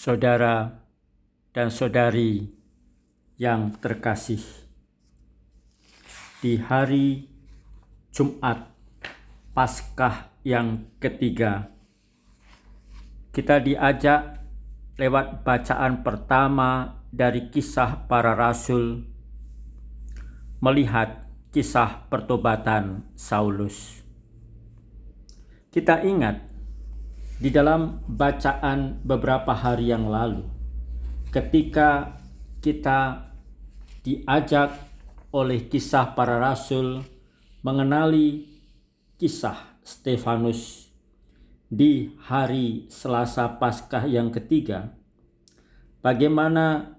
saudara dan saudari yang terkasih. Di hari Jumat Paskah yang ketiga, kita diajak lewat bacaan pertama dari kisah para rasul melihat kisah pertobatan Saulus. Kita ingat di dalam bacaan beberapa hari yang lalu, ketika kita diajak oleh kisah para rasul mengenali kisah Stefanus di hari Selasa Paskah yang ketiga, bagaimana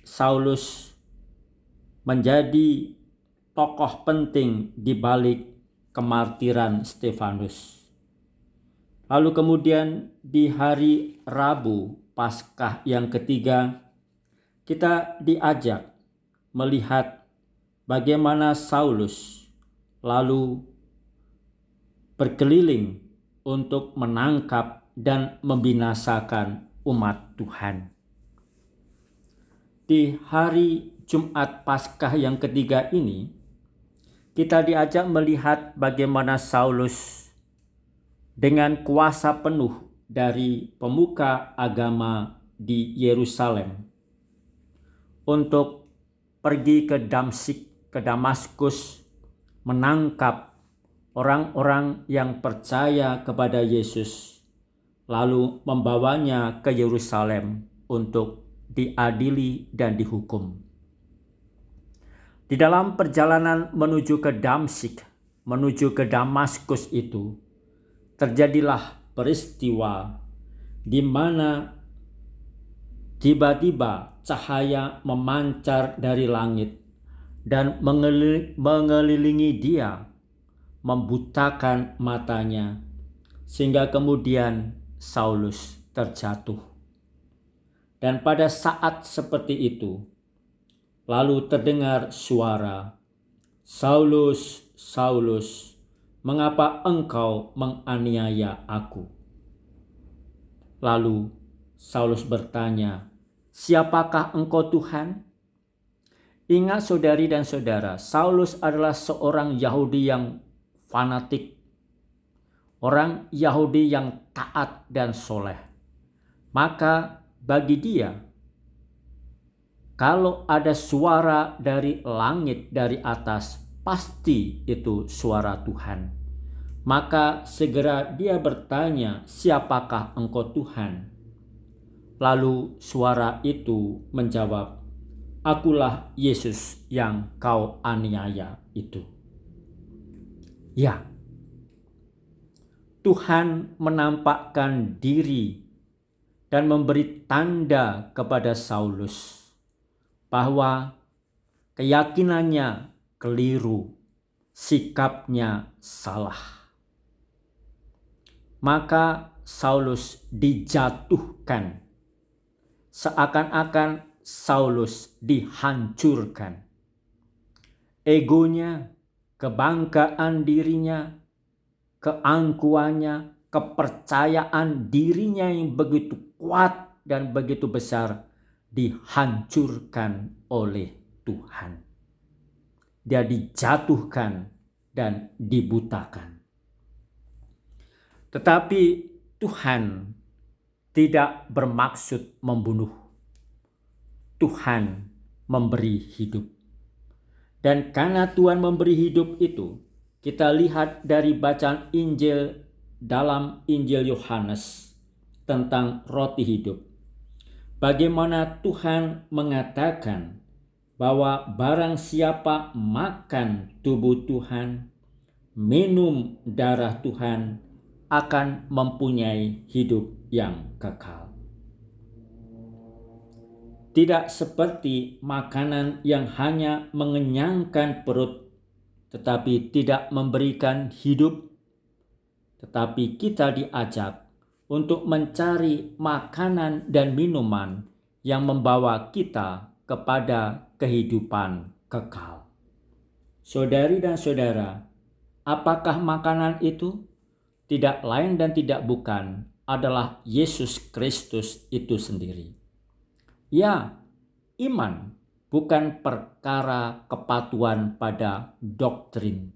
Saulus menjadi tokoh penting di balik kemartiran Stefanus. Lalu kemudian di hari Rabu Paskah yang ketiga kita diajak melihat bagaimana Saulus lalu berkeliling untuk menangkap dan membinasakan umat Tuhan. Di hari Jumat Paskah yang ketiga ini, kita diajak melihat bagaimana Saulus dengan kuasa penuh dari pemuka agama di Yerusalem untuk pergi ke Damsik, ke Damaskus, menangkap orang-orang yang percaya kepada Yesus, lalu membawanya ke Yerusalem untuk diadili dan dihukum. Di dalam perjalanan menuju ke Damsik, menuju ke Damaskus itu, terjadilah peristiwa di mana tiba-tiba cahaya memancar dari langit dan mengelilingi dia, membutakan matanya, sehingga kemudian Saulus terjatuh. Dan pada saat seperti itu, lalu terdengar suara, "Saulus, Saulus, mengapa engkau menganiaya aku? Lalu Saulus bertanya, siapakah engkau Tuhan? Ingat saudari dan saudara, Saulus adalah seorang Yahudi yang fanatik. Orang Yahudi yang taat dan soleh. Maka bagi dia, kalau ada suara dari langit dari atas, pasti itu suara Tuhan. Maka segera dia bertanya, "Siapakah engkau Tuhan?" Lalu suara itu menjawab, "Akulah Yesus yang kau aniaya itu." Ya, Tuhan menampakkan diri dan memberi tanda kepada Saulus bahwa keyakinannya keliru, sikapnya salah. Maka Saulus dijatuhkan, seakan-akan Saulus dihancurkan. Egonya, kebanggaan dirinya, keangkuhannya, kepercayaan dirinya yang begitu kuat dan begitu besar dihancurkan oleh Tuhan dia dijatuhkan dan dibutakan. Tetapi Tuhan tidak bermaksud membunuh. Tuhan memberi hidup. Dan karena Tuhan memberi hidup itu, kita lihat dari bacaan Injil dalam Injil Yohanes tentang roti hidup. Bagaimana Tuhan mengatakan bahwa barang siapa makan tubuh Tuhan, minum darah Tuhan, akan mempunyai hidup yang kekal. Tidak seperti makanan yang hanya mengenyangkan perut, tetapi tidak memberikan hidup, tetapi kita diajak untuk mencari makanan dan minuman yang membawa kita kepada kehidupan kekal. Saudari dan saudara, apakah makanan itu? Tidak lain dan tidak bukan adalah Yesus Kristus itu sendiri. Ya, iman bukan perkara kepatuhan pada doktrin.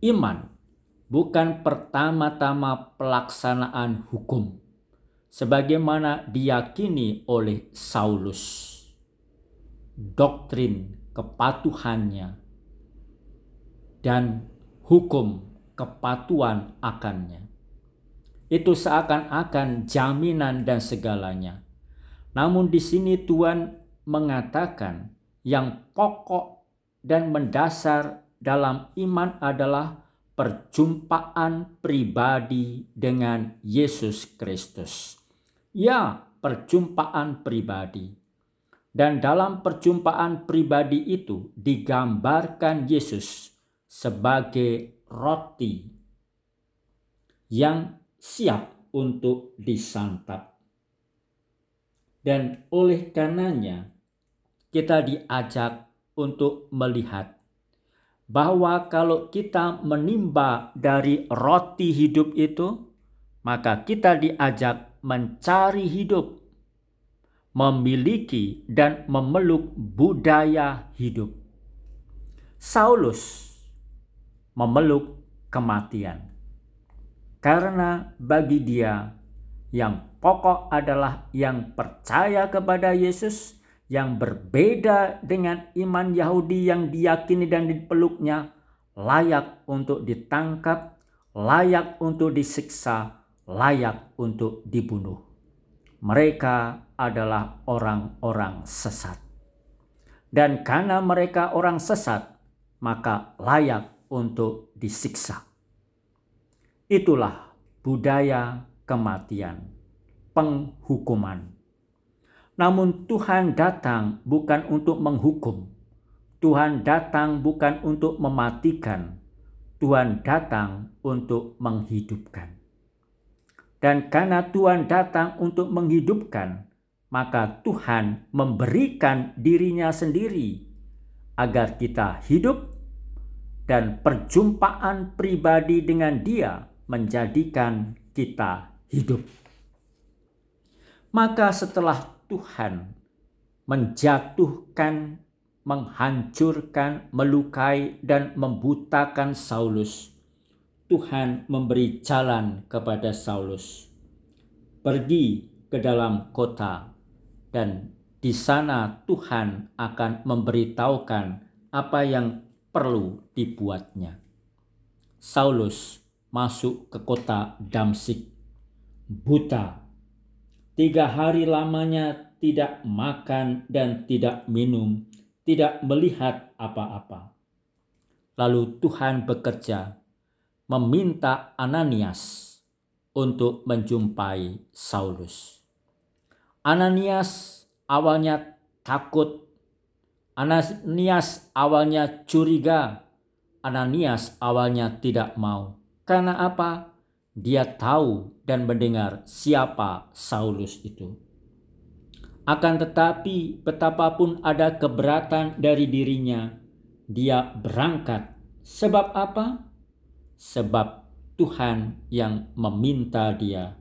Iman bukan pertama-tama pelaksanaan hukum, sebagaimana diyakini oleh Saulus. Doktrin kepatuhannya dan hukum kepatuhan akannya. Itu seakan-akan jaminan dan segalanya. Namun di sini Tuhan mengatakan yang pokok dan mendasar dalam iman adalah perjumpaan pribadi dengan Yesus Kristus. Ya, perjumpaan pribadi. Dan dalam perjumpaan pribadi itu digambarkan Yesus sebagai roti yang siap untuk disantap. Dan oleh karenanya kita diajak untuk melihat bahwa kalau kita menimba dari roti hidup itu, maka kita diajak mencari hidup, memiliki dan memeluk budaya hidup. Saulus memeluk kematian karena bagi dia yang pokok adalah yang percaya kepada Yesus, yang berbeda dengan iman Yahudi yang diyakini dan dipeluknya, layak untuk ditangkap, layak untuk disiksa, layak untuk dibunuh. Mereka adalah orang-orang sesat. Dan karena mereka orang sesat, maka layak untuk disiksa. Itulah budaya kematian, penghukuman. Namun Tuhan datang bukan untuk menghukum. Tuhan datang bukan untuk mematikan. Tuhan datang untuk menghidupkan. Dan karena Tuhan datang untuk menghidupkan, maka Tuhan memberikan dirinya sendiri agar kita hidup dan perjumpaan pribadi dengan Dia menjadikan kita hidup. Maka setelah Tuhan menjatuhkan, menghancurkan, melukai, dan membutakan Saulus, Tuhan memberi jalan kepada Saulus. Pergi ke dalam kota dan di sana Tuhan akan memberitahukan apa yang perlu dibuatnya. Saulus masuk ke kota Damsik, buta. Tiga hari lamanya tidak makan dan tidak minum, tidak melihat apa-apa. Lalu Tuhan bekerja, meminta Ananias untuk menjumpai Saulus. Ananias awalnya takut. Ananias awalnya curiga. Ananias awalnya tidak mau. Karena apa? Dia tahu dan mendengar siapa Saulus itu. Akan tetapi, betapapun ada keberatan dari dirinya, dia berangkat. Sebab apa? Sebab Tuhan yang meminta dia,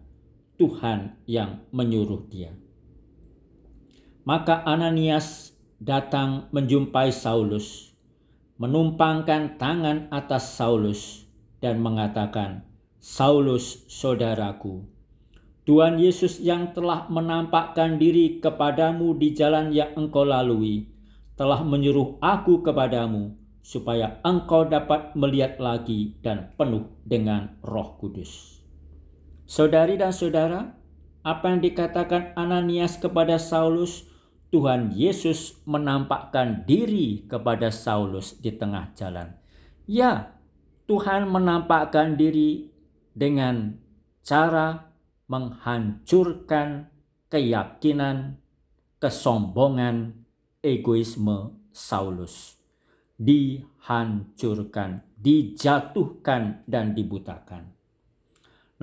Tuhan yang menyuruh dia. Maka Ananias datang menjumpai Saulus, menumpangkan tangan atas Saulus, dan mengatakan, Saulus saudaraku, Tuhan Yesus yang telah menampakkan diri kepadamu di jalan yang engkau lalui, telah menyuruh aku kepadamu, supaya engkau dapat melihat lagi dan penuh dengan roh kudus. Saudari dan saudara, apa yang dikatakan Ananias kepada Saulus, Tuhan Yesus menampakkan diri kepada Saulus di tengah jalan. Ya, Tuhan menampakkan diri dengan cara menghancurkan keyakinan, kesombongan, egoisme Saulus. Dihancurkan, dijatuhkan, dan dibutakan.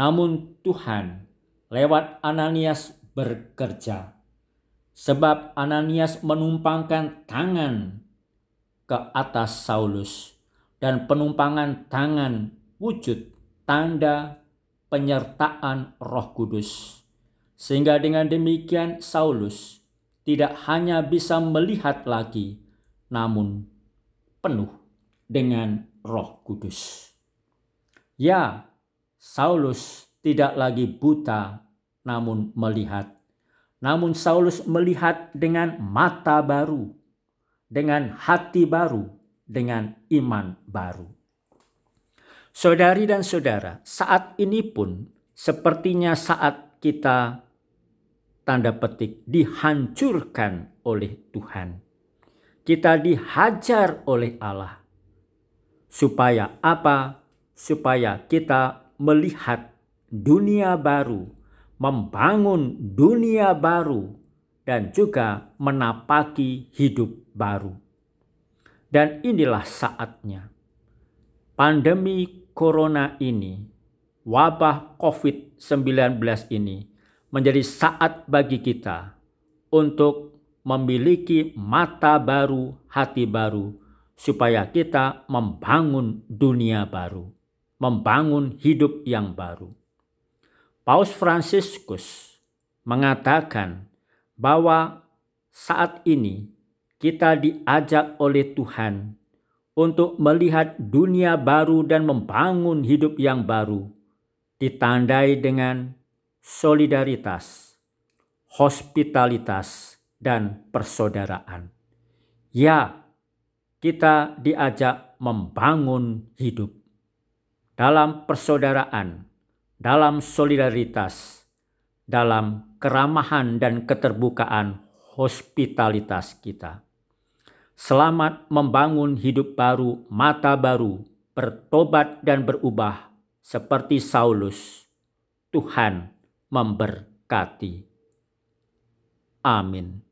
Namun Tuhan lewat Ananias bekerja. Sebab Ananias menumpangkan tangan ke atas Saulus dan penumpangan tangan wujud tanda penyertaan Roh Kudus. Sehingga dengan demikian Saulus tidak hanya bisa melihat lagi, namun penuh dengan Roh Kudus. Ya, Saulus tidak lagi buta, namun melihat. Namun Saulus melihat dengan mata baru, dengan hati baru, dengan iman baru. Saudari dan saudara, saat ini pun sepertinya saat kita tanda petik dihancurkan oleh Tuhan. Kita dihajar oleh Allah. Supaya apa? Supaya kita melihat dunia baru, membangun dunia baru, dan juga menapaki hidup baru. Dan inilah saatnya. Pandemi corona ini, wabah COVID-19 ini menjadi saat bagi kita untuk memiliki mata baru, hati baru, supaya kita membangun dunia baru, membangun hidup yang baru. Paus Fransiskus mengatakan bahwa saat ini kita diajak oleh Tuhan untuk melihat dunia baru dan membangun hidup yang baru, ditandai dengan solidaritas, hospitalitas, dan persaudaraan. Ya, kita diajak membangun hidup dalam persaudaraan, dalam solidaritas, dalam keramahan dan keterbukaan hospitalitas kita. Selamat membangun hidup baru, mata baru, bertobat dan berubah seperti Saulus. Tuhan memberkati. Amin.